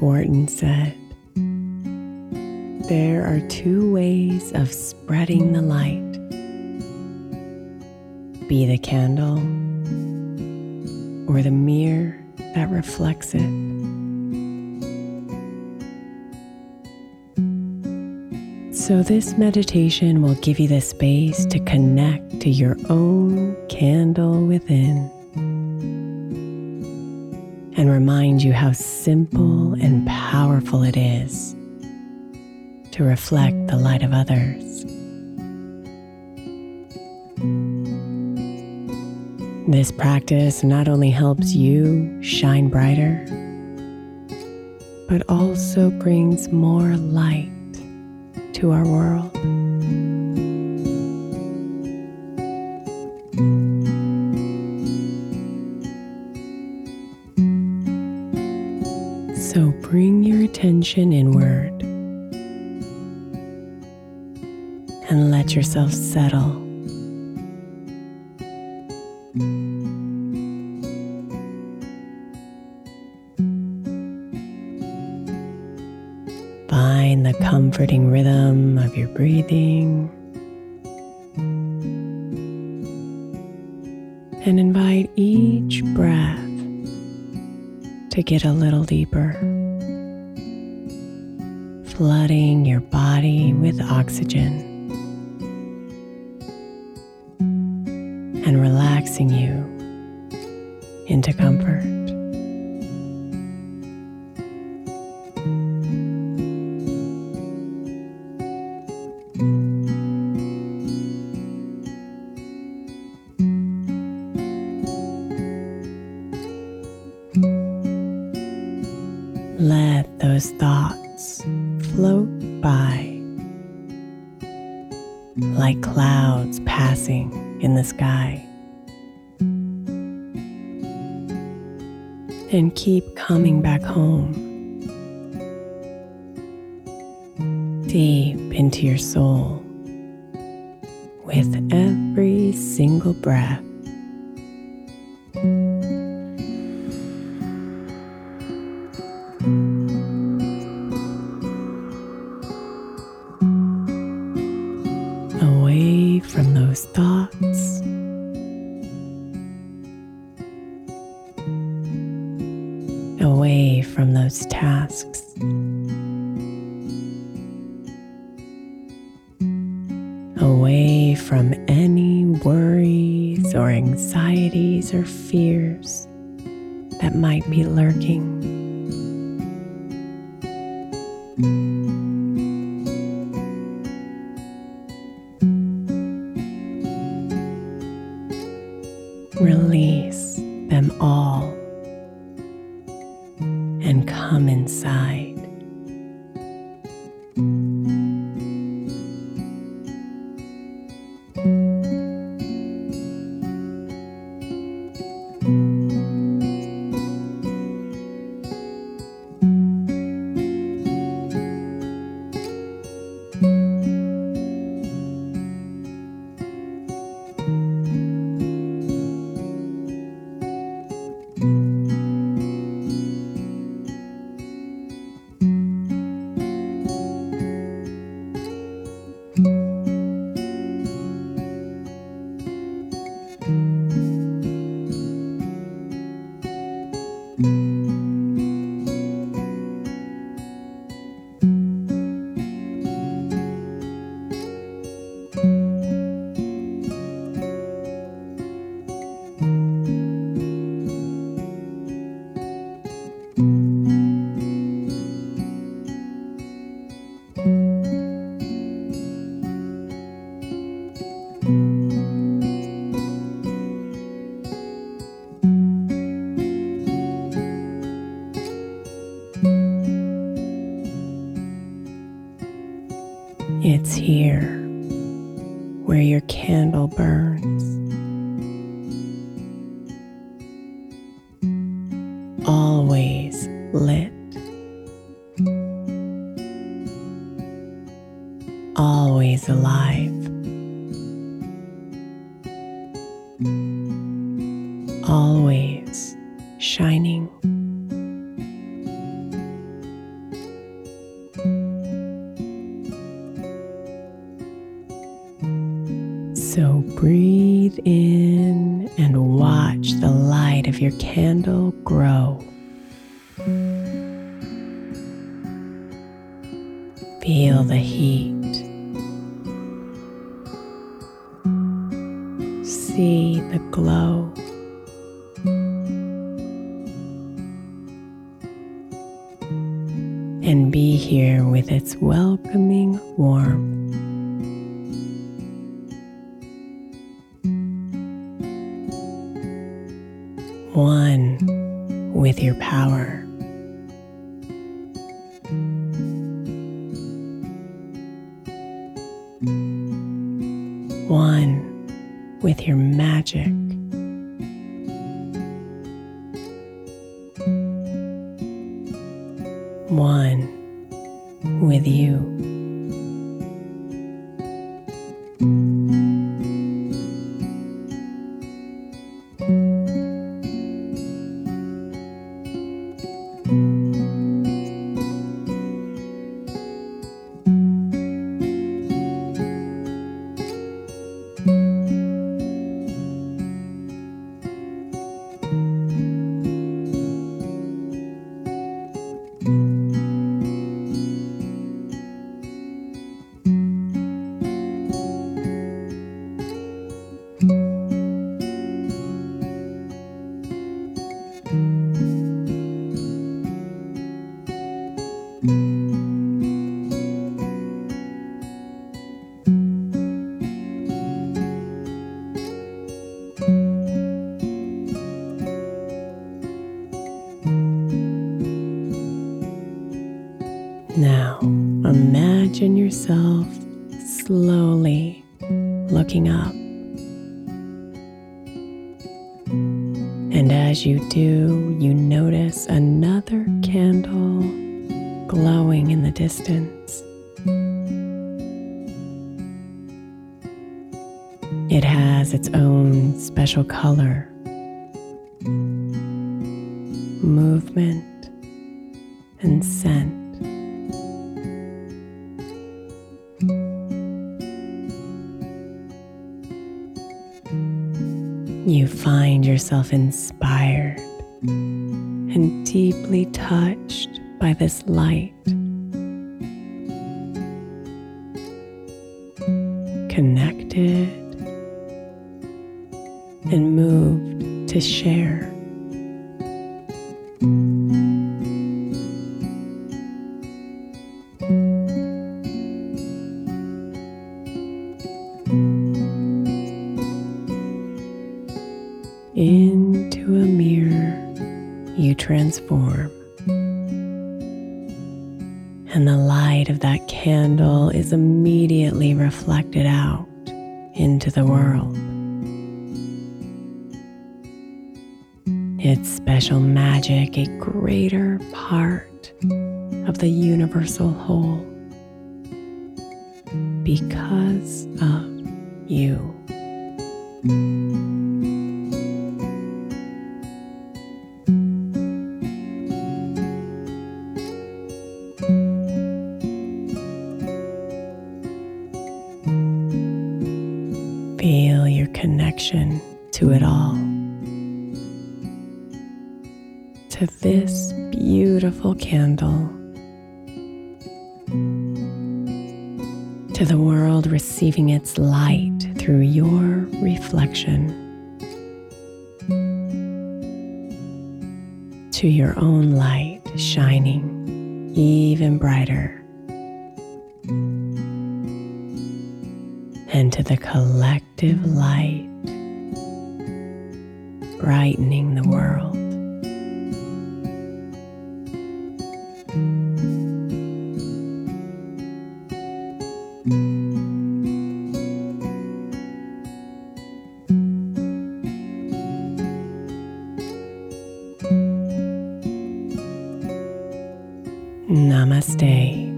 Wharton said, There are two ways of spreading the light be the candle or the mirror that reflects it. So, this meditation will give you the space to connect to your own candle within and remind you how simple and powerful it is to reflect the light of others. This practice not only helps you shine brighter, but also brings more light to our world. Attention inward and let yourself settle. Find the comforting rhythm of your breathing. And invite each breath to get a little deeper, flooding your body with oxygen and relaxing you into comfort. Clouds passing in the sky. And keep coming back home, deep into your soul with every single breath. Away from those thoughts. Away from those tasks. Away from any worries or anxieties or fears that might be lurking. Release them all and come inside. It's here where your candle burns. Always lit. Always alive. Always shining. So breathe in and watch the light of your candle grow. Feel the heat. See the glow. And be here with its welcoming warmth. One with your power. One with your magic. One with you. Now, imagine yourself slowly looking up. And as you do, you notice another candle glowing in the distance. It has its own special color, movement, and scent. You find yourself inspired and deeply touched by this light. Connected and moved to share. And the light of that candle is immediately reflected out into the world. Its special magic a greater part of the universal whole because of you. Connection to it all. To this beautiful candle. To the world receiving its light through your reflection. To your own light shining even brighter. and to the collective light brightening the world. Namaste.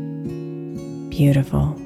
Beautiful.